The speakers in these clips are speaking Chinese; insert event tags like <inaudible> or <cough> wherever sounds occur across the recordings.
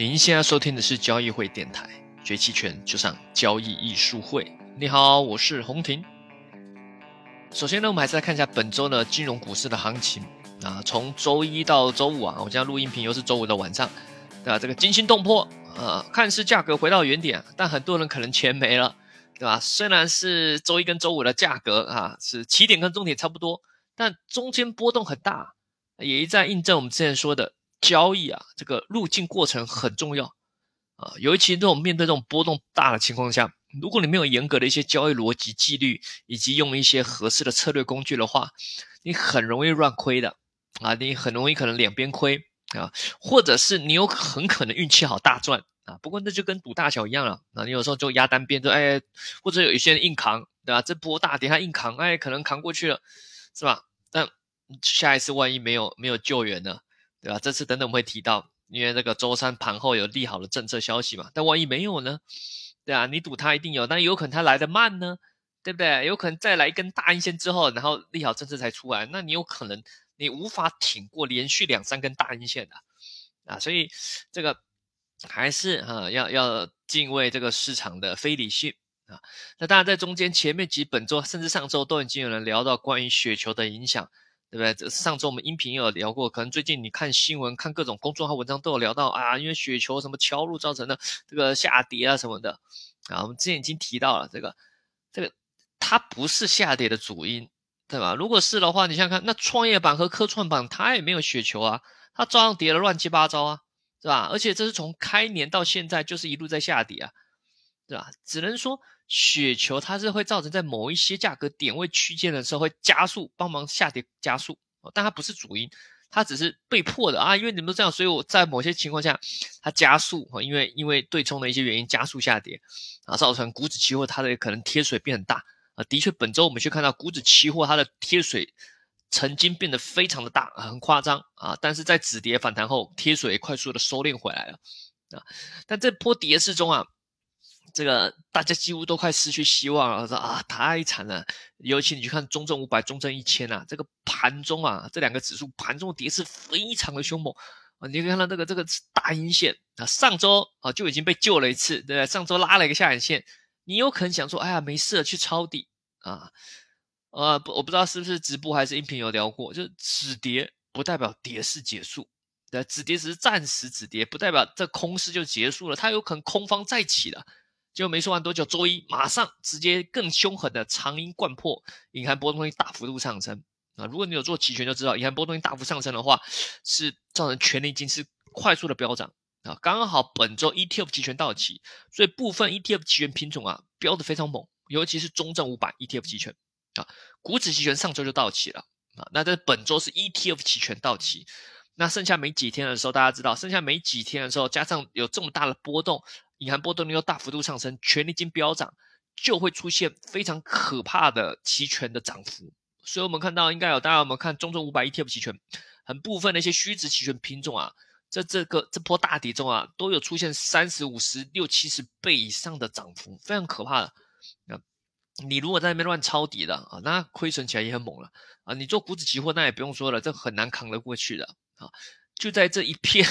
您现在收听的是交易会电台，学期权就上交易艺术会。你好，我是洪婷。首先呢，我们还是来看一下本周呢金融股市的行情啊。从周一到周五啊，我将录音频又是周五的晚上，对吧？这个惊心动魄啊，看似价格回到原点，但很多人可能钱没了，对吧？虽然是周一跟周五的价格啊是起点跟终点差不多，但中间波动很大，也一再印证我们之前说的。交易啊，这个路径过程很重要啊，尤其这种面对这种波动大的情况下，如果你没有严格的一些交易逻辑纪律，以及用一些合适的策略工具的话，你很容易乱亏的啊，你很容易可能两边亏啊，或者是你有很可能运气好大赚啊，不过那就跟赌大小一样了啊，你有时候就压单边就哎，或者有一些人硬扛，对吧？这波大跌他硬扛，哎，可能扛过去了，是吧？但下一次万一没有没有救援呢？对吧？这次等等我们会提到，因为这个周三盘后有利好的政策消息嘛。但万一没有呢？对啊，你赌它一定有，但有可能它来的慢呢，对不对？有可能再来一根大阴线之后，然后利好政策才出来，那你有可能你无法挺过连续两三根大阴线的啊。所以这个还是啊要要敬畏这个市场的非理性啊。那当然在中间前面几本周甚至上周都已经有人聊到关于雪球的影响。对不对？这上周我们音频也有聊过，可能最近你看新闻、看各种公众号文章都有聊到啊，因为雪球什么敲入造成的这个下跌啊什么的啊，我们之前已经提到了这个，这个它不是下跌的主因，对吧？如果是的话，你想想看，那创业板和科创板它也没有雪球啊，它照样跌了乱七八糟啊，是吧？而且这是从开年到现在就是一路在下跌啊，对吧？只能说。雪球它是会造成在某一些价格点位区间的时候会加速帮忙下跌加速，但它不是主因，它只是被迫的。啊，因为你们都这样，所以我在某些情况下它加速啊，因为因为对冲的一些原因加速下跌啊，造成股指期货它的可能贴水变很大。啊，的确本周我们去看到股指期货它的贴水曾经变得非常的大，很夸张。啊，但是在止跌反弹后贴水快速的收敛回来了。啊，但这波跌势中啊。这个大家几乎都快失去希望了，说啊太惨了，尤其你去看中证五百、中证一千啊，这个盘中啊，这两个指数盘中跌势非常的凶猛。啊，你可以看到这个这个大阴线。啊，上周啊就已经被救了一次，对不对？上周拉了一个下影线，你有可能想说，哎呀没事，去抄底啊，呃不，我不知道是不是直播还是音频有聊过，就是止跌不代表跌势结束，对，止跌只是暂时止跌，不代表这空势就结束了，它有可能空方再起的。就没说完多久，周一马上直接更凶狠的长阴贯破，隐含波动性大幅度上升啊！如果你有做期权就知道，隐含波动性大幅上升的话，是造成权利金是快速的飙涨啊！刚好本周 ETF 期权到期，所以部分 ETF 期权品种啊飙得非常猛，尤其是中证五百 ETF 期权啊，股指期权上周就到期了啊！那在本周是 ETF 期权到期，那剩下没几天的时候，大家知道，剩下没几天的时候，加上有这么大的波动。隐含波动率又大幅度上升，权利金飙涨，就会出现非常可怕的期权的涨幅。所以，我们看到应该有大家有没有看中证五百 ETF 期权，很部分的一些虚值期权品种啊，在这个这波大底中啊，都有出现三十五十六七十倍以上的涨幅，非常可怕的。那你如果在那边乱抄底的啊，那亏损起来也很猛了啊。你做股指期货，那也不用说了，这很难扛得过去的啊。就在这一片。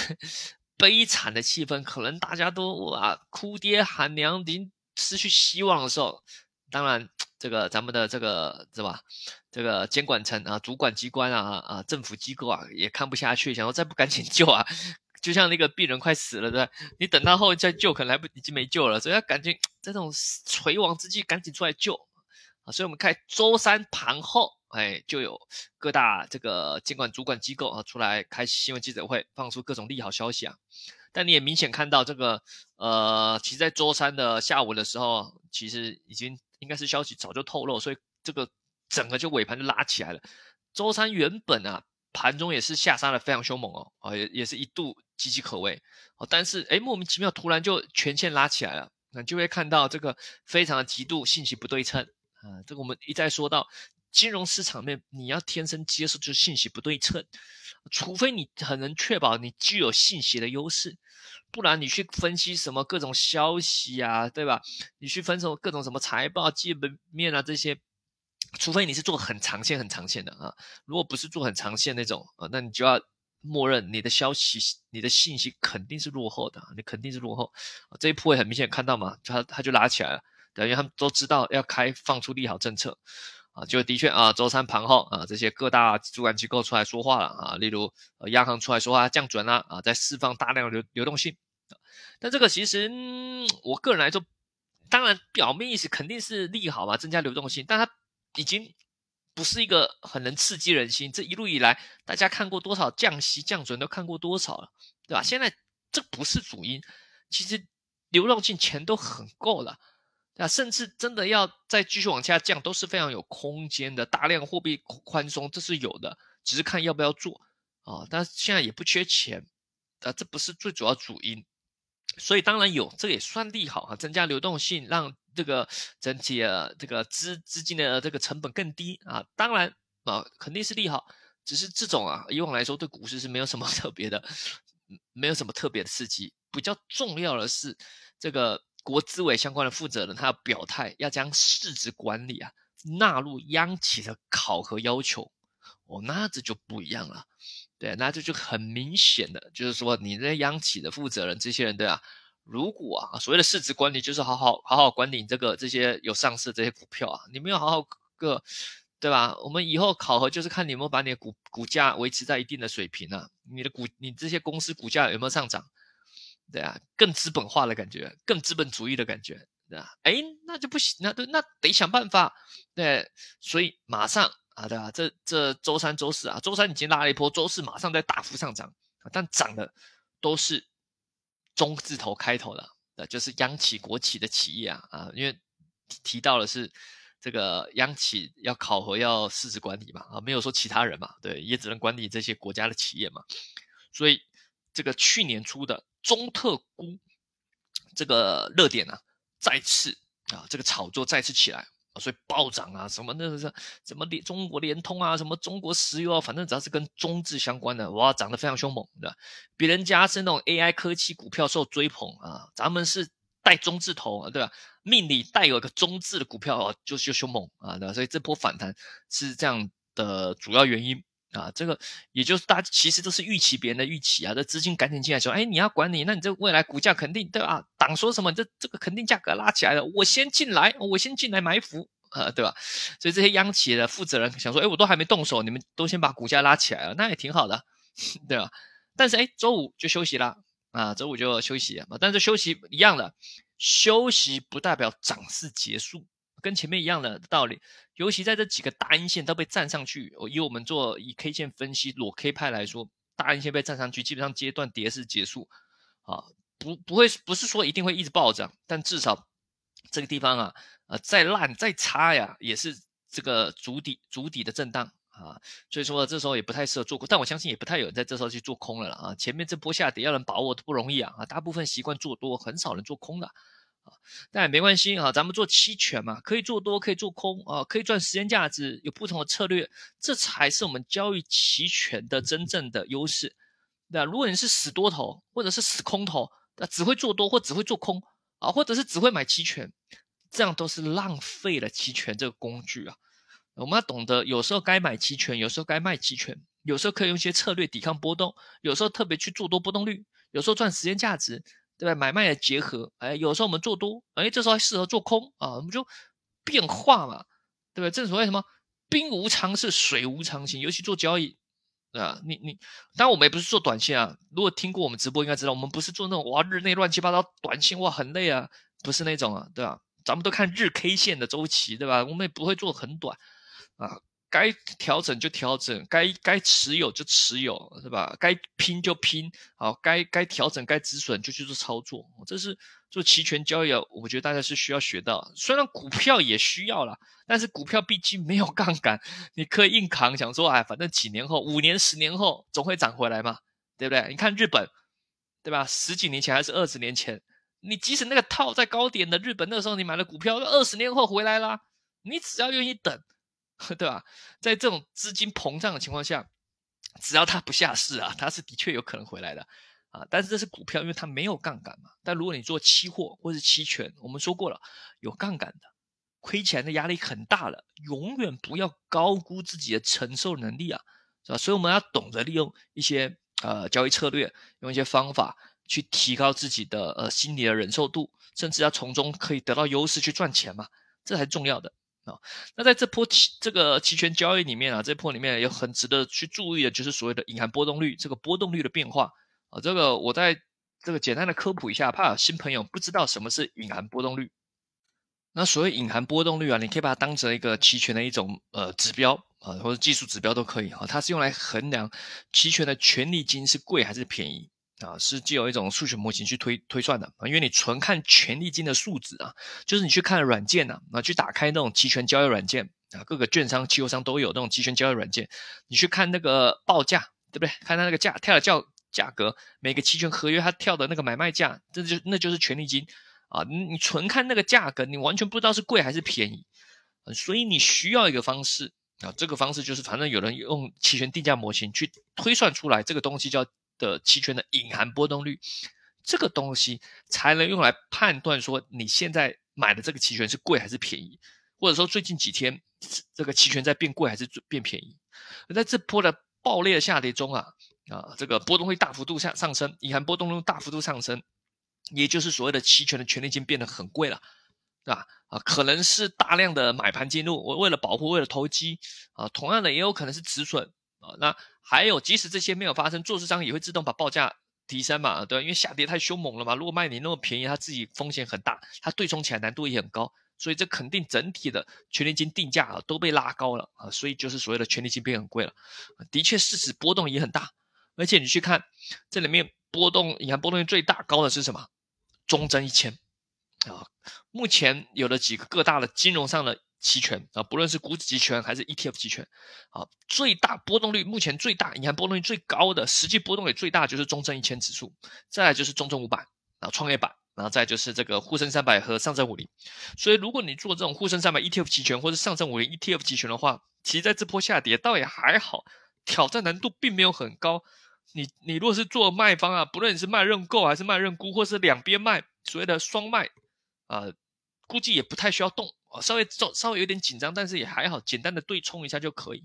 悲惨的气氛，可能大家都哇哭爹喊娘，已经失去希望的时候，当然这个咱们的这个是吧？这个监管层啊，主管机关啊啊，政府机构啊，也看不下去，想要再不赶紧救啊，<laughs> 就像那个病人快死了，对吧？你等到后再救，可能来不已经没救了，所以要赶紧在这种垂亡之际赶紧出来救所以我们看周三盘后。哎，就有各大这个监管主管机构啊出来开新闻记者会，放出各种利好消息啊。但你也明显看到这个，呃，其实，在周三的下午的时候，其实已经应该是消息早就透露，所以这个整个就尾盘就拉起来了。周三原本啊，盘中也是下杀的非常凶猛哦，啊，也也是一度岌岌可危哦。但是哎，莫名其妙突然就全线拉起来了，那就会看到这个非常的极度信息不对称啊。这个我们一再说到。金融市场面，你要天生接受就是信息不对称，除非你很能确保你具有信息的优势，不然你去分析什么各种消息啊，对吧？你去分析各种什么财报基本面啊这些，除非你是做很长线、很长线的啊，如果不是做很长线那种啊，那你就要默认你的消息、你的信息肯定是落后的，你肯定是落后。这一波也很明显看到嘛，它它就拉起来了，等于他们都知道要开放出利好政策啊，就的确啊，周三盘后啊，这些各大主管机构出来说话了啊，例如央行出来说话降准啦啊，在释放大量流流动性。但这个其实我个人来说，当然表面意思肯定是利好嘛，增加流动性，但它已经。不是一个很能刺激人心。这一路以来，大家看过多少降息降准，都看过多少了，对吧？现在这不是主因，其实流动性钱都很够了，那，甚至真的要再继续往下降，都是非常有空间的。大量货币宽松，这是有的，只是看要不要做啊。但是现在也不缺钱，啊，这不是最主要主因。所以当然有，这也算利好啊，增加流动性，让。这个整体的这个资资金的这个成本更低啊，当然啊肯定是利好，只是这种啊以往来说对股市是没有什么 <laughs> 特别的，没有什么特别的刺激。比较重要的是这个国资委相关的负责人他要表态，要将市值管理啊纳入央企的考核要求，哦那这就不一样了，对，那这就很明显的就是说你这央企的负责人这些人对啊。如果啊，所谓的市值管理就是好好好好管理这个这些有上市这些股票啊，你没有好好个，对吧？我们以后考核就是看你有没有把你的股股价维持在一定的水平啊，你的股你这些公司股价有没有上涨？对啊，更资本化的感觉，更资本主义的感觉，对吧？哎，那就不行，那对那得想办法，对，所以马上啊，对吧？这这周三周四啊，周三已经拉了一波，周四马上在大幅上涨，但涨的都是。中字头开头的，呃，就是央企国企的企业啊，啊，因为提到的是这个央企要考核要市值管理嘛，啊，没有说其他人嘛，对，也只能管理这些国家的企业嘛，所以这个去年初的中特估这个热点呢，再次啊，这个炒作再次起来啊。所以暴涨啊，什么那是什么联中国联通啊，什么中国石油啊，反正只要是跟中字相关的，哇，涨得非常凶猛，对吧？别人家是那种 AI 科技股票受追捧啊，咱们是带中字头，对吧？命里带有一个中字的股票，就就凶猛啊，对吧？所以这波反弹是这样的主要原因。啊，这个也就是大家其实都是预期别人的预期啊，这资金赶紧进来说，哎，你要管理，那你这未来股价肯定对吧？党说什么，这这个肯定价格拉起来了，我先进来，我先进来埋伏啊，对吧？所以这些央企的负责人想说，哎，我都还没动手，你们都先把股价拉起来了，那也挺好的，<laughs> 对吧？但是哎，周五就休息了啊，周五就休息嘛，但是休息一样的，休息不代表涨势结束。跟前面一样的道理，尤其在这几个大阴线都被站上去，以我们做以 K 线分析裸 K 派来说，大阴线被站上去，基本上阶段跌势结束，啊，不不会不是说一定会一直暴涨，但至少这个地方啊，呃，再烂再差呀，也是这个足底足底的震荡。啊，所以说这时候也不太适合做空，但我相信也不太有人在这时候去做空了啊，前面这波下跌要能把握都不容易啊，啊，大部分习惯做多，很少人做空的。但也没关系啊，咱们做期权嘛，可以做多，可以做空啊，可以赚时间价值，有不同的策略，这才是我们交易期权的真正的优势。那如果你是死多头，或者是死空头，那只会做多或只会做空啊，或者是只会买期权，这样都是浪费了期权这个工具啊。我们要懂得，有时候该买期权，有时候该卖期权，有时候可以用一些策略抵抗波动，有时候特别去做多波动率，有时候赚时间价值。对吧？买卖的结合，哎，有时候我们做多，哎，这时候还适合做空啊，我们就变化嘛，对吧？正所谓什么兵无常势，水无常形，尤其做交易，啊，你你，当然我们也不是做短线啊。如果听过我们直播，应该知道我们不是做那种哇日内乱七八糟短线，哇很累啊，不是那种啊，对吧？咱们都看日 K 线的周期，对吧？我们也不会做很短啊。该调整就调整，该该持有就持有，是吧？该拼就拼，好，该该调整该止损就去做操作。这是做期权交易，我觉得大家是需要学到。虽然股票也需要了，但是股票毕竟没有杠杆，你可以硬扛，想说哎，反正几年后、五年、十年后总会涨回来嘛，对不对？你看日本，对吧？十几年前还是二十年前，你即使那个套在高点的日本，那时候你买了股票，二十年后回来啦，你只要愿意等。<laughs> 对吧？在这种资金膨胀的情况下，只要它不下市啊，它是的确有可能回来的啊。但是这是股票，因为它没有杠杆嘛。但如果你做期货或是期权，我们说过了，有杠杆的，亏钱的压力很大了。永远不要高估自己的承受能力啊，是吧？所以我们要懂得利用一些呃交易策略，用一些方法去提高自己的呃心理的忍受度，甚至要从中可以得到优势去赚钱嘛，这才重要的啊。那在这波期这个期权交易里面啊，这波里面有很值得去注意的，就是所谓的隐含波动率，这个波动率的变化啊，这个我在这个简单的科普一下，怕新朋友不知道什么是隐含波动率。那所谓隐含波动率啊，你可以把它当成一个期权的一种呃指标啊，或者技术指标都可以啊。它是用来衡量期权的权利金是贵还是便宜啊，是既有一种数学模型去推推算的啊。因为你纯看权利金的数值啊，就是你去看软件呐，啊，去打开那种期权交易软件啊，各个券商、期货商都有那种期权交易软件，你去看那个报价，对不对？看它那个价跳的价价格，每个期权合约它跳的那个买卖价，这就那就是权利金。啊，你你纯看那个价格，你完全不知道是贵还是便宜，所以你需要一个方式啊，这个方式就是反正有人用期权定价模型去推算出来这个东西叫的期权的隐含波动率，这个东西才能用来判断说你现在买的这个期权是贵还是便宜，或者说最近几天这个期权在变贵还是变便宜，而在这波的暴烈下跌中啊啊，这个波动会大幅度下上升，隐含波动率大幅度上升。也就是所谓的期权的权利金变得很贵了，对吧？啊，可能是大量的买盘进入，我为了保护，为了投机啊，同样的也有可能是止损啊。那还有，即使这些没有发生，做市商也会自动把报价提升嘛，对吧，因为下跌太凶猛了嘛。如果卖你那么便宜，他自己风险很大，他对冲起来难度也很高，所以这肯定整体的权利金定价啊都被拉高了啊，所以就是所谓的权利金变很贵了。的确，市值波动也很大，而且你去看这里面波动，你看波动率最大高的是什么？中证一千啊，目前有了几个各大的金融上的期权啊，不论是股指期权还是 ETF 期权啊，最大波动率目前最大，银行波动率最高的，实际波动率最大就是中证一千指数，再来就是中证五百啊，创业板，然后再就是这个沪深三百和上证五零。所以如果你做这种沪深三百 ETF 期权或者上证五零 ETF 期权的话，其实在这波下跌倒也还好，挑战难度并没有很高。你你若是做卖方啊，不论你是卖认购还是卖认沽，或是两边卖，所谓的双卖，啊，估计也不太需要动，哦稍微稍稍微有点紧张，但是也还好，简单的对冲一下就可以。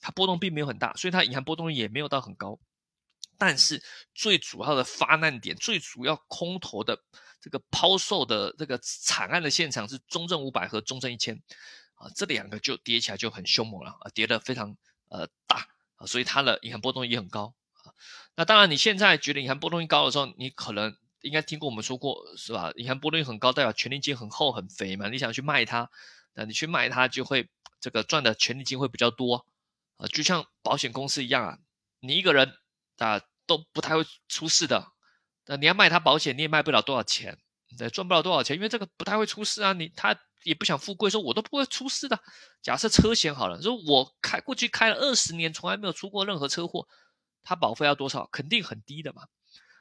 它波动并没有很大，所以它隐含波动率也没有到很高。但是最主要的发难点，最主要空头的这个抛售的这个惨案的现场是中证五百和中证一千啊，这两个就跌起来就很凶猛了啊，跌得非常呃大啊，所以它的隐含波动也很高啊。那当然，你现在觉得银行波动率高的时候，你可能应该听过我们说过，是吧？你看波动率很高，代表权利金很厚很肥嘛。你想去卖它，那你去卖它就会这个赚的权利金会比较多啊。就像保险公司一样啊，你一个人啊都不太会出事的。那你要卖他保险，你也卖不了多少钱，对，赚不了多少钱，因为这个不太会出事啊。你他也不想富贵，说我都不会出事的。假设车险好了，说我开过去开了二十年，从来没有出过任何车祸。他保费要多少？肯定很低的嘛。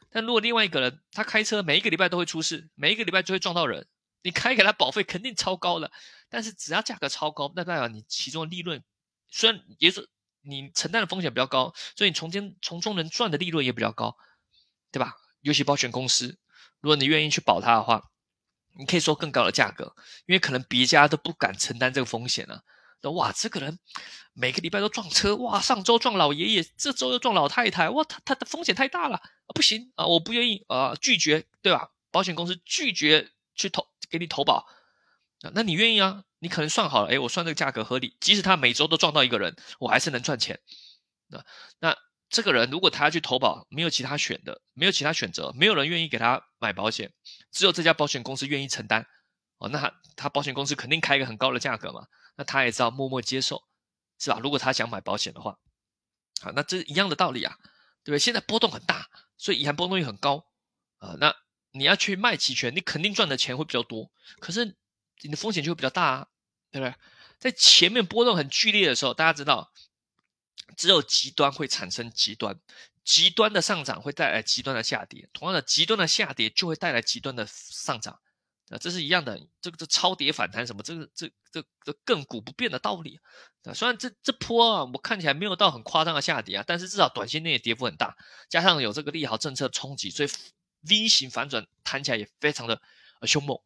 但如果另外一个人他开车每一个礼拜都会出事，每一个礼拜就会撞到人，你开给他保费肯定超高的。但是只要价格超高，那代表你其中的利润虽然也是你承担的风险比较高，所以你从间从中能赚的利润也比较高，对吧？尤其保险公司，如果你愿意去保它的话，你可以收更高的价格，因为可能别家都不敢承担这个风险了。哇，这个人每个礼拜都撞车，哇，上周撞老爷爷，这周又撞老太太，哇，他他的风险太大了，不行啊，我不愿意啊，拒绝，对吧？保险公司拒绝去投给你投保啊，那你愿意啊？你可能算好了，哎，我算这个价格合理，即使他每周都撞到一个人，我还是能赚钱。那那这个人如果他要去投保，没有其他选的，没有其他选择，没有人愿意给他买保险，只有这家保险公司愿意承担。哦，那他他保险公司肯定开一个很高的价格嘛，那他也知道默默接受，是吧？如果他想买保险的话，好，那这一样的道理啊，对不对？现在波动很大，所以银行波动率很高啊。那你要去卖期权，你肯定赚的钱会比较多，可是你的风险就会比较大啊，对不对？在前面波动很剧烈的时候，大家知道，只有极端会产生极端，极端的上涨会带来极端的下跌，同样的极端的下跌就会带来极端的上涨。啊，这是一样的，这个这超跌反弹什么，这个这这这亘古不变的道理啊。虽然这这波啊，我看起来没有到很夸张的下跌啊，但是至少短线内跌幅很大，加上有这个利好政策冲击，所以 V 型反转弹起来也非常的呃凶猛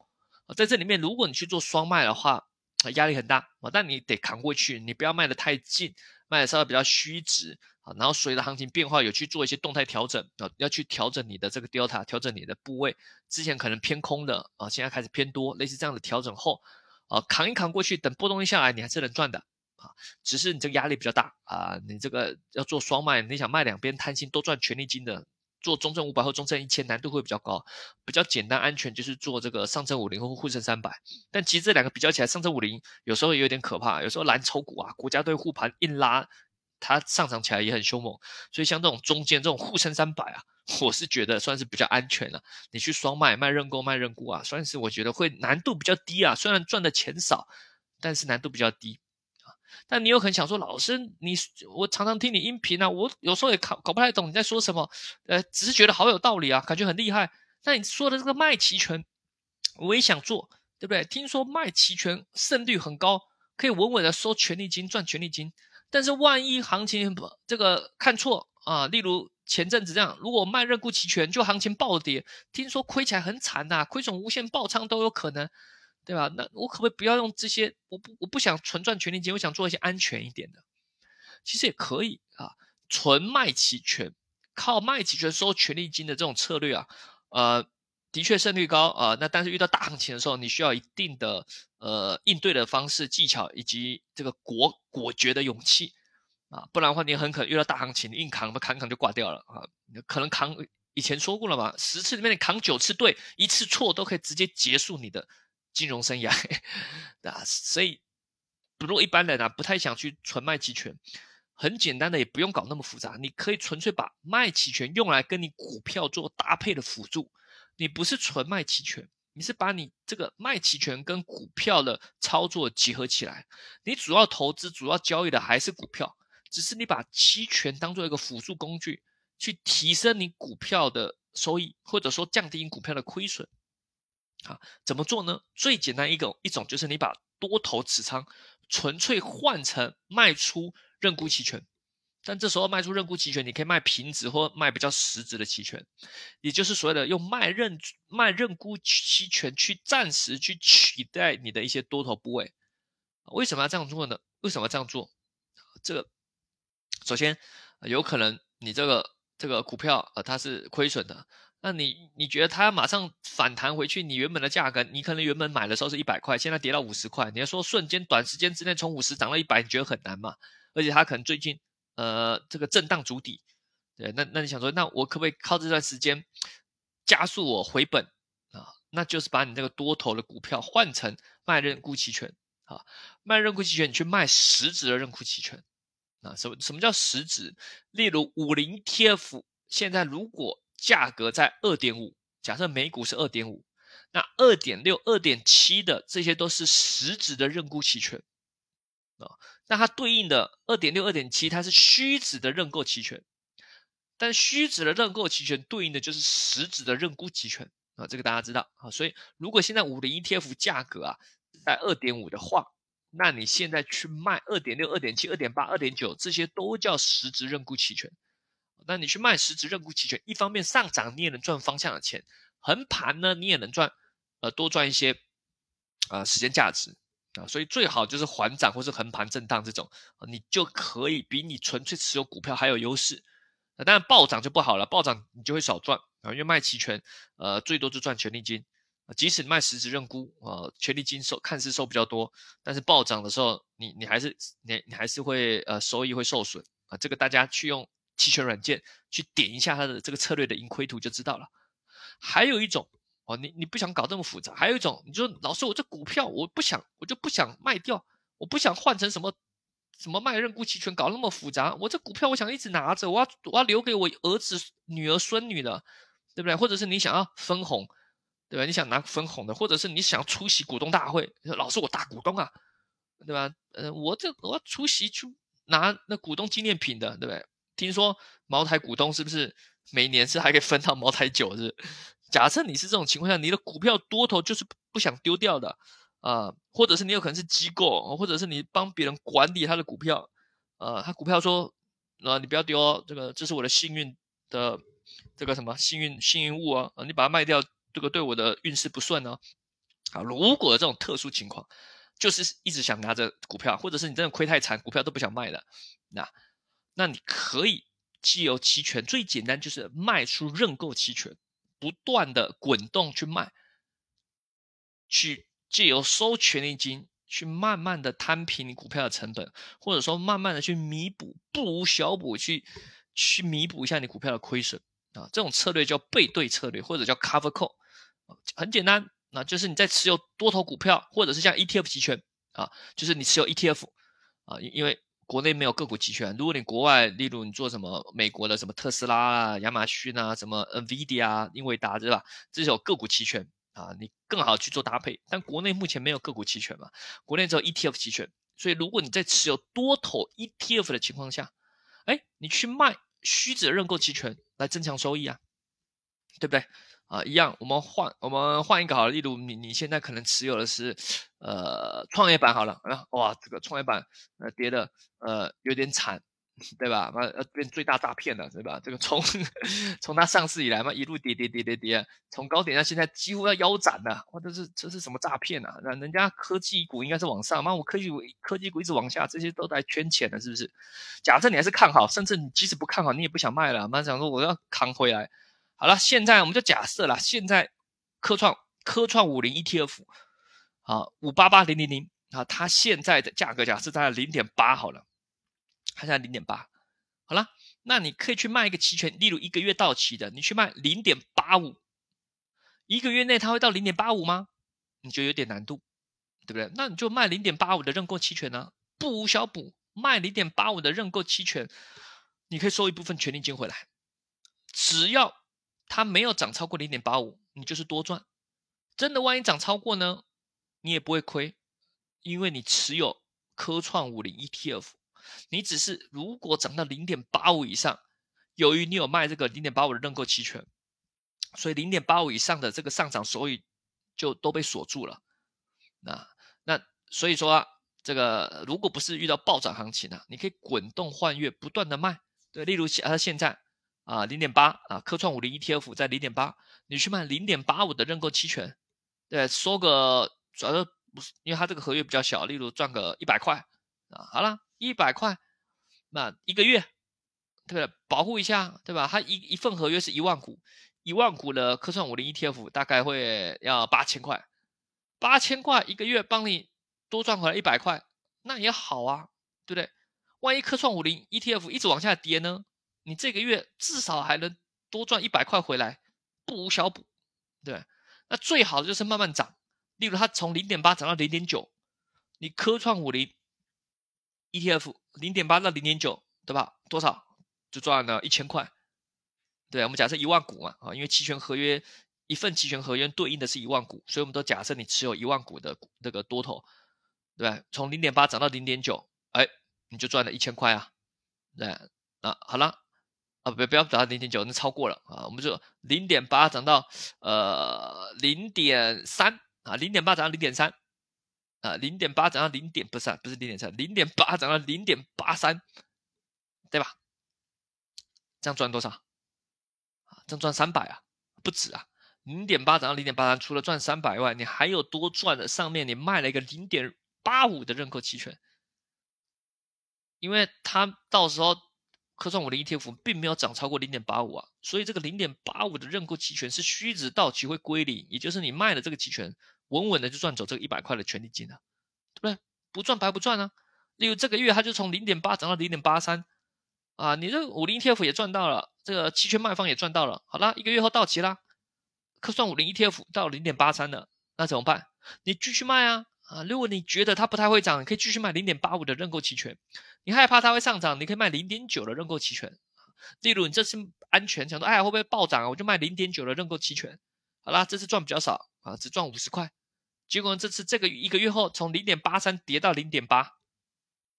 啊。在这里面，如果你去做双卖的话，压力很大啊，但你得扛过去，你不要卖的太近，卖的稍微比较虚值啊，然后随着行情变化有去做一些动态调整啊，要去调整你的这个 delta，调整你的部位，之前可能偏空的啊，现在开始偏多，类似这样的调整后啊，扛一扛过去，等波动一下来，你还是能赚的啊，只是你这个压力比较大啊，你这个要做双卖，你想卖两边贪心多赚权利金的，做中证五百或中证一千难度会比较高，比较简单安全就是做这个上证五零或沪深三百，但其实这两个比较起来，上证五零有时候也有点可怕，有时候蓝筹股啊，国家队护盘硬拉。它上涨起来也很凶猛，所以像这种中间这种沪深三百啊，<laughs> 我是觉得算是比较安全了。你去双卖卖认购卖认沽啊，算是我觉得会难度比较低啊。虽然赚的钱少，但是难度比较低啊。但你又很想说，老师，你我常常听你音频啊，我有时候也搞搞不太懂你在说什么，呃，只是觉得好有道理啊，感觉很厉害。那你说的这个卖期权，我也想做，对不对？听说卖期权胜率很高，可以稳稳的收权利金赚权利金。但是万一行情这个看错啊，例如前阵子这样，如果卖认沽期权，就行情暴跌，听说亏起来很惨呐，亏损无限爆仓都有可能，对吧？那我可不可以不要用这些？我不我不想纯赚权利金，我想做一些安全一点的，其实也可以啊，纯卖期权，靠卖期权收权利金的这种策略啊，呃。的确胜率高啊，那但是遇到大行情的时候，你需要一定的呃应对的方式、技巧以及这个果果决的勇气啊，不然的话你很可能遇到大行情，你硬扛，扛扛就挂掉了啊。可能扛以前说过了嘛，十次里面你扛九次对，一次错都可以直接结束你的金融生涯 <laughs> 啊。所以，如一般人啊不太想去纯卖期权，很简单的也不用搞那么复杂，你可以纯粹把卖期权用来跟你股票做搭配的辅助。你不是纯卖期权，你是把你这个卖期权跟股票的操作结合起来。你主要投资、主要交易的还是股票，只是你把期权当做一个辅助工具，去提升你股票的收益，或者说降低你股票的亏损。啊，怎么做呢？最简单一个一种就是你把多头持仓纯粹换成卖出认沽期权。但这时候卖出认沽期权，你可以卖平值或卖比较实值的期权，也就是所谓的用卖认卖认沽期权去暂时去取代你的一些多头部位。为什么要这样做呢？为什么要这样做？这个首先有可能你这个这个股票呃它是亏损的，那你你觉得它马上反弹回去，你原本的价格，你可能原本买的时候是一百块，现在跌到五十块，你要说瞬间短时间之内从五十涨到一百，你觉得很难嘛？而且它可能最近。呃，这个震荡筑底，对，那那你想说，那我可不可以靠这段时间加速我回本啊？那就是把你这个多头的股票换成卖认沽期权啊，卖认沽期权，你去卖实质的认沽期权啊？什么什么叫实质？例如五零 TF 现在如果价格在二点五，假设每股是二点五，那二点六、二点七的这些都是实质的认沽期权。啊，那它对应的二点六、二点七，它是虚值的认购期权，但虚值的认购期权对应的就是实值的认沽期权啊，这个大家知道啊。所以如果现在五零 ETF 价格啊在二点五的话，那你现在去卖二点六、二点七、二点八、二点九，这些都叫实值认沽期权。那你去卖实值认沽期权，一方面上涨你也能赚方向的钱，横盘呢你也能赚，呃，多赚一些啊时间价值。啊，所以最好就是缓涨或是横盘震荡这种，你就可以比你纯粹持有股票还有优势。当然暴涨就不好了，暴涨你就会少赚啊，因为卖期权，呃，最多就赚权利金。即使卖实质认沽啊，权利金收看似收比较多，但是暴涨的时候，你你还是你你还是会呃收益会受损啊。这个大家去用期权软件去点一下它的这个策略的盈亏图就知道了。还有一种。哦，你你不想搞这么复杂？还有一种，你说老师，我这股票我不想，我就不想卖掉，我不想换成什么什么卖认沽期权，搞那么复杂。我这股票我想一直拿着，我要我要留给我儿子、女儿、孙女的，对不对？或者是你想要分红，对吧？你想拿分红的，或者是你想出席股东大会，老师我大股东啊，对吧？呃，我这我要出席去拿那股东纪念品的，对不对？听说茅台股东是不是每年是还可以分到茅台酒是？假设你是这种情况下，你的股票多头就是不想丢掉的啊，或者是你有可能是机构，或者是你帮别人管理他的股票，呃，他股票说，呃，你不要丢，这个这是我的幸运的这个什么幸运幸运物啊，你把它卖掉，这个对我的运势不顺呢。啊，如果这种特殊情况，就是一直想拿着股票，或者是你真的亏太惨，股票都不想卖的，那那你可以既有期权，最简单就是卖出认购期权，不断的滚动去卖，去借由收权利金，去慢慢的摊平你股票的成本，或者说慢慢的去弥补，不无小补去去弥补一下你股票的亏损啊。这种策略叫背对策略，或者叫 cover call，很简单，那就是你在持有多头股票，或者是像 ETF 期权啊，就是你持有 ETF 啊，因为。国内没有个股期权，如果你国外，例如你做什么美国的什么特斯拉啊、亚马逊啊、什么 NVIDIA 啊、英伟达，对吧？这是有个股期权啊，你更好去做搭配。但国内目前没有个股期权嘛，国内只有 ETF 期权。所以如果你在持有多头 ETF 的情况下，哎，你去卖虚值认购期权来增强收益啊，对不对？啊，一样，我们换我们换一个好了，例如你你现在可能持有的是，呃，创业板好了，啊，哇，这个创业板呃跌的呃有点惨，对吧？那呃变最大诈骗了，对吧？这个从 <laughs> 从它上市以来嘛，一路跌跌跌跌跌，从高点到现在几乎要腰斩了，哇，这是这是什么诈骗啊？那人家科技股应该是往上，妈我科技股科技股一直往下，这些都在圈钱了，是不是？假设你还是看好，甚至你即使不看好，你也不想卖了，妈想说我要扛回来。好了，现在我们就假设了，现在科创科创五零 ETF 啊，五八八零零零啊，它现在的价格假设在零点八好了，它现在零点八，好了，那你可以去卖一个期权，例如一个月到期的，你去卖零点八五，一个月内它会到零点八五吗？你就有点难度，对不对？那你就卖零点八五的认购期权呢，不无小补，卖零点八五的认购期权，你可以收一部分权利金回来，只要。它没有涨超过零点八五，你就是多赚。真的，万一涨超过呢，你也不会亏，因为你持有科创五零 ETF，你只是如果涨到零点八五以上，由于你有卖这个零点八五的认购期权，所以零点八五以上的这个上涨收益就都被锁住了。那那所以说啊，这个如果不是遇到暴涨行情呢，你可以滚动换月，不断的卖。对，例如现现在。啊，零点八啊，科创五零 ETF 在零点八，你去卖零点八五的认购期权，对，收个主要是不是因为它这个合约比较小，例如赚个一百块啊，好了，一百块，那一个月，对吧？保护一下，对吧？它一一份合约是一万股，一万股的科创五零 ETF 大概会要八千块，八千块一个月帮你多赚回来一百块，那也好啊，对不对？万一科创五零 ETF 一直往下跌呢？你这个月至少还能多赚一百块回来，不无小补，对。那最好的就是慢慢涨，例如它从零点八涨到零点九，你科创五零 ETF 零点八到零点九，对吧？多少就赚了一千块，对。我们假设一万股嘛，啊，因为期权合约一份期权合约对应的是一万股，所以我们都假设你持有一万股的那个多头，对从零点八涨到零点九，哎，你就赚了一千块啊，对。啊，好了。啊，不不要涨到零点九，那超过了啊！我们就零点八涨到呃零点三啊，零点八涨到零点三啊，零点八涨到零点不是不是零点三，零点八涨到零点八三，对吧？这样赚多少？啊，这样赚三百啊，不止啊！零点八涨到零点八三，除了赚三百外，你还有多赚的。上面你卖了一个零点八五的认购期权，因为它到时候。科创五零 ETF 并没有涨超过零点八五啊，所以这个零点八五的认购期权是虚值到期会归零，也就是你卖了这个期权，稳稳的就赚走这个一百块的权利金了，对不对？不赚白不赚啊！例如这个月它就从零点八涨到零点八三啊，你这五零 ETF 也赚到了，这个期权卖方也赚到了。好啦，一个月后到期啦，科创五零 ETF 到零点八三了，那怎么办？你继续卖啊！啊，如果你觉得它不太会涨，你可以继续卖零点八五的认购期权。你害怕它会上涨，你可以卖零点九的认购期权。例如，你这次安全，想说，哎呀，会不会暴涨啊？我就卖零点九的认购期权。好啦，这次赚比较少啊，只赚五十块。结果这次这个一个月后，从零点八三跌到零点八，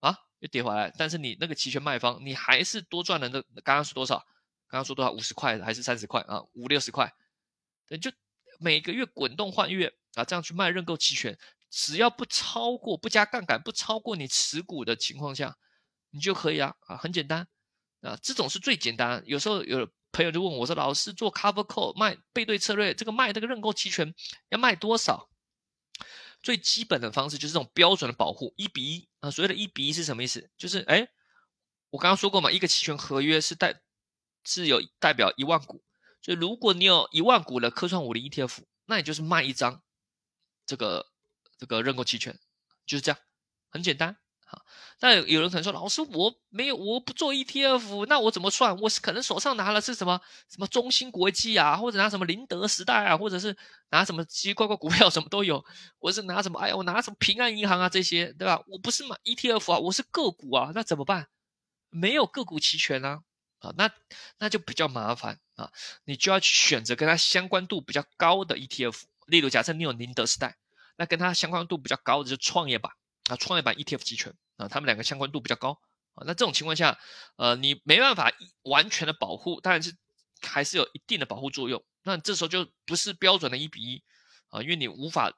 啊，又跌回来。但是你那个期权卖方，你还是多赚了那刚刚说多少？刚刚说多少？五十块还是三十块啊？五六十块。对，就每个月滚动换月啊，这样去卖认购期权。只要不超过不加杠杆，不超过你持股的情况下，你就可以啊啊，很简单啊，这种是最简单。有时候有朋友就问我说：“老师做 cover call 卖背对策略，这个卖这个认购期权要卖多少？”最基本的方式就是这种标准的保护，一比一啊。所谓的一比一是什么意思？就是哎，我刚刚说过嘛，一个期权合约是代是有代表一万股，所以如果你有一万股的科创五零 ETF，那也就是卖一张这个这个认购期权，就是这样，很简单。那有人可能说，老师我没有，我不做 ETF，那我怎么算？我是可能手上拿了是什么什么中芯国际啊，或者拿什么宁德时代啊，或者是拿什么奇奇怪怪股票，什么都有。我是拿什么？哎呀，我拿什么平安银行啊这些，对吧？我不是买 ETF 啊，我是个股啊，那怎么办？没有个股期权啊，啊，那那就比较麻烦啊，你就要去选择跟它相关度比较高的 ETF。例如，假设你有宁德时代，那跟它相关度比较高的就是创业板啊，创业板 ETF 期权。啊，他们两个相关度比较高啊，那这种情况下，呃，你没办法完全的保护，当然是还是有一定的保护作用。那这时候就不是标准的一比一啊，因为你无法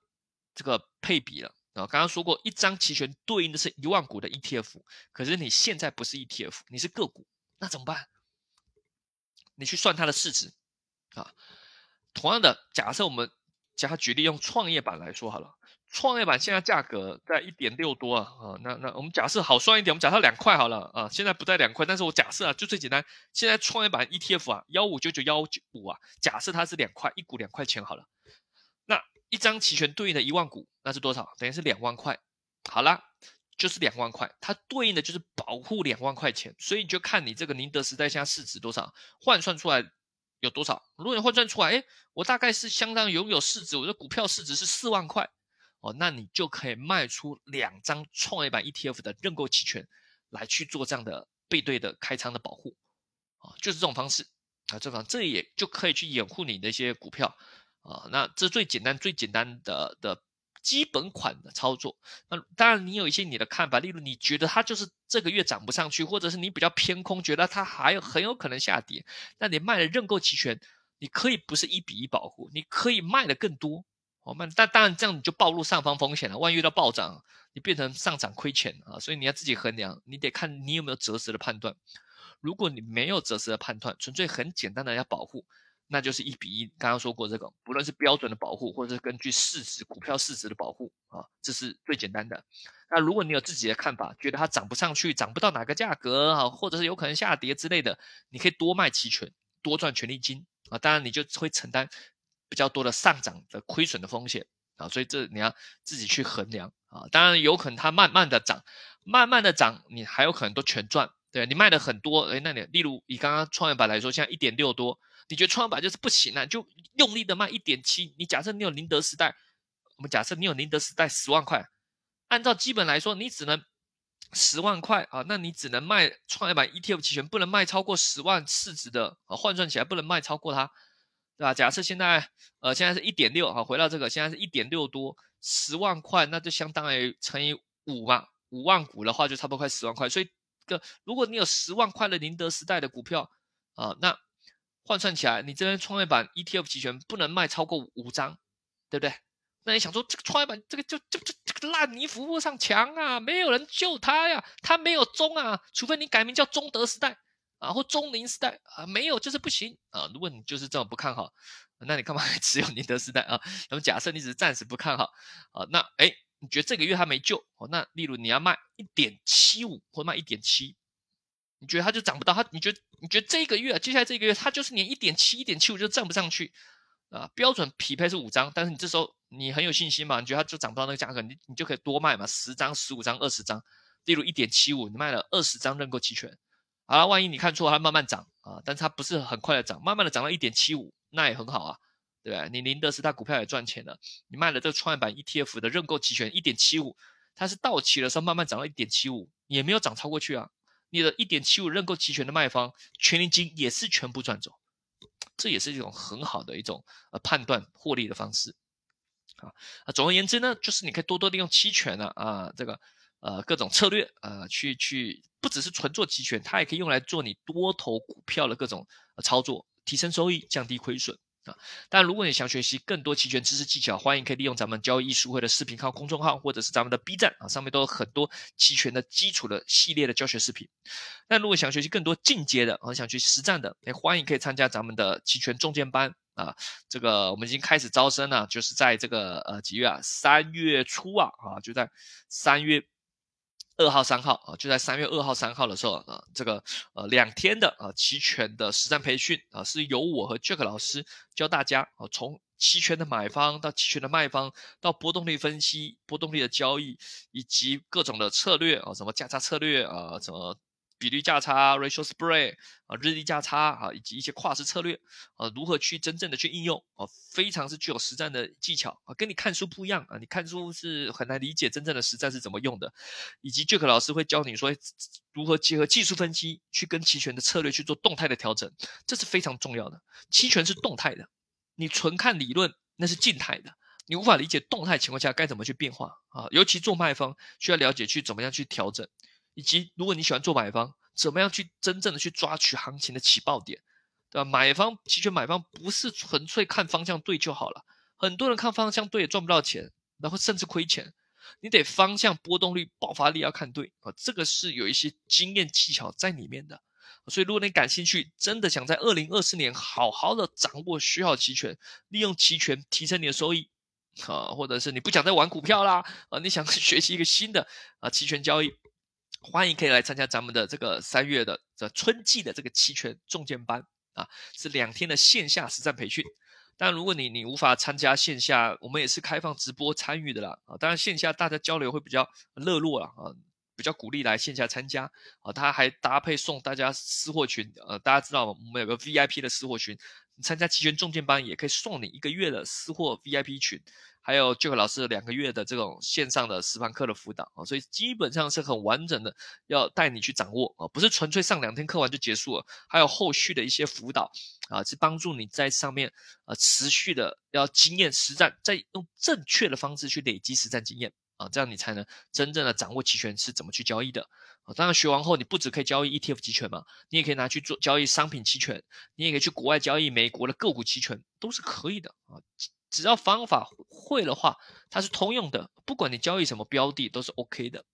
这个配比了啊。刚刚说过，一张期权对应的是一万股的 ETF，可是你现在不是 ETF，你是个股，那怎么办？你去算它的市值啊。同样的，假设我们假举例用创业板来说好了。创业板现在价格在一点六多啊啊，那那我们假设好算一点，我们假设两块好了啊，现在不在两块，但是我假设啊，就最简单，现在创业板 ETF 啊，幺五九九幺九五啊，假设它是两块，一股两块钱好了，那一张期权对应的一万股，那是多少？等于是两万块，好了，就是两万块，它对应的就是保护两万块钱，所以你就看你这个宁德时代现在市值多少，换算出来有多少？如果你换算出来，哎，我大概是相当于拥有市值，我的股票市值是四万块。哦，那你就可以卖出两张创业板 ETF 的认购期权，来去做这样的背对的开仓的保护，啊，就是这种方式啊，这方这也就可以去掩护你的一些股票啊。那这最简单、最简单的的基本款的操作。那当然，你有一些你的看法，例如你觉得它就是这个月涨不上去，或者是你比较偏空，觉得它还有很有可能下跌，那你卖了认购期权，你可以不是一比一保护，你可以卖的更多。我们但当然这样你就暴露上方风险了，万一遇到暴涨，你变成上涨亏钱啊，所以你要自己衡量，你得看你有没有择时的判断。如果你没有择时的判断，纯粹很简单的要保护，那就是一比一。刚刚说过这个，不论是标准的保护，或者是根据市值股票市值的保护啊，这是最简单的。那如果你有自己的看法，觉得它涨不上去，涨不到哪个价格啊，或者是有可能下跌之类的，你可以多卖期权，多赚权利金啊，当然你就会承担。比较多的上涨的亏损的风险啊，所以这你要自己去衡量啊。当然有可能它慢慢的涨，慢慢的涨，你还有可能都全赚。对你卖的很多，哎，那你例如以刚刚创业板来说，现在一点六多，你觉得创业板就是不行啊，就用力的卖一点七。你假设你有宁德时代，我们假设你有宁德时代十万块，按照基本来说，你只能十万块啊，那你只能卖创业板 ETF 期权，不能卖超过十万市值的啊，换算起来不能卖超过它。对吧？假设现在，呃，现在是一点六，啊，回到这个，现在是一点六多，十万块，那就相当于乘以五嘛，五万股的话就差不多快十万块。所以，个如果你有十万块的宁德时代的股票，啊，那换算起来，你这边创业板 ETF 期权不能卖超过五张，对不对？那你想说，这个创业板这个就就就这个烂泥扶不上墙啊，没有人救它呀，它没有中啊，除非你改名叫中德时代。啊，或中宁时代啊，没有就是不行啊。如果你就是这么不看好，那你干嘛还持有 <laughs> 宁德时代啊？那么假设你只是暂时不看好啊，那哎，你觉得这个月它没救哦？那例如你要卖一点七五或卖一点七，你觉得它就涨不到？它你觉得你觉得这一个月接下来这个月它就是连一点七、一点七五就涨不上去啊？标准匹配是五张，但是你这时候你很有信心嘛？你觉得它就涨不到那个价格，你你就可以多卖嘛，十张、十五张、二十张。例如一点七五，你卖了二十张认购期权。好了，万一你看错，它慢慢涨啊，但是它不是很快的涨，慢慢的涨到一点七五，那也很好啊，对吧？你宁德时代股票也赚钱了，你卖了这个创业板 ETF 的认购期权一点七五，它是到期的时候慢慢涨到一点七五，也没有涨超过去啊，你的一点七五认购期权的卖方权利金也是全部赚走，这也是一种很好的一种呃判断获利的方式啊啊，总而言之呢，就是你可以多多利用期权呢啊这个。呃，各种策略啊，去去不只是纯做期权，它也可以用来做你多头股票的各种操作，提升收益，降低亏损啊。但如果你想学习更多期权知识技巧，欢迎可以利用咱们交易艺术会的视频号公众号，或者是咱们的 B 站啊，上面都有很多期权的基础的系列的教学视频。那如果想学习更多进阶的啊，想去实战的，也欢迎可以参加咱们的期权重建班啊。这个我们已经开始招生了，就是在这个呃几月啊，三月初啊啊，就在三月。二号、三号啊，就在三月二号、三号的时候啊，这个呃两天的啊期权的实战培训啊，是由我和 Jack 老师教大家啊，从期权的买方到期权的卖方，到波动率分析、波动率的交易，以及各种的策略啊，什么价差策略啊，什么。比率价差 （ratio spread） 啊，日历价差啊，以及一些跨时策略啊，如何去真正的去应用啊，非常是具有实战的技巧啊，跟你看书不一样啊，你看书是很难理解真正的实战是怎么用的，以及 Jack 老师会教你说如何结合技术分析去跟期权的策略去做动态的调整，这是非常重要的。期权是动态的，你纯看理论那是静态的，你无法理解动态情况下该怎么去变化啊，尤其做卖方需要了解去怎么样去调整。以及，如果你喜欢做买方，怎么样去真正的去抓取行情的起爆点，对吧？买方期权买方不是纯粹看方向对就好了，很多人看方向对也赚不到钱，然后甚至亏钱。你得方向、波动率、爆发力要看对啊，这个是有一些经验技巧在里面的。所以，如果你感兴趣，真的想在二零二四年好好的掌握需要期权，利用期权提升你的收益啊，或者是你不想再玩股票啦啊，你想学习一个新的啊期权交易。欢迎可以来参加咱们的这个三月的这春季的这个期权重剑班啊，是两天的线下实战培训。但如果你你无法参加线下，我们也是开放直播参与的啦啊。当然线下大家交流会比较热络了啊，比较鼓励来线下参加啊。他还搭配送大家私货群，呃，大家知道我们有个 VIP 的私货群，参加期权重剑班也可以送你一个月的私货 VIP 群。还有 Jack 老师两个月的这种线上的实盘课的辅导啊，所以基本上是很完整的，要带你去掌握啊，不是纯粹上两天课完就结束了，还有后续的一些辅导啊，是帮助你在上面啊持续的要经验实战，再用正确的方式去累积实战经验啊，这样你才能真正的掌握期权是怎么去交易的当然学完后，你不只可以交易 ETF 期权嘛，你也可以拿去做交易商品期权，你也可以去国外交易美国的个股期权，都是可以的啊。只要方法会的话，它是通用的，不管你交易什么标的都是 OK 的。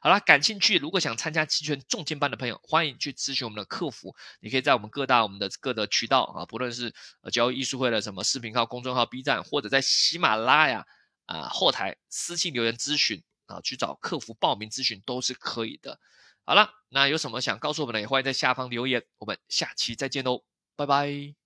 好了，感兴趣如果想参加期权重金班的朋友，欢迎去咨询我们的客服。你可以在我们各大我们的各的渠道啊，不论是呃交易艺术会的什么视频号、公众号、B 站，或者在喜马拉雅啊后台私信留言咨询啊，去找客服报名咨询都是可以的。好了，那有什么想告诉我们的，也欢迎在下方留言。我们下期再见喽，拜拜。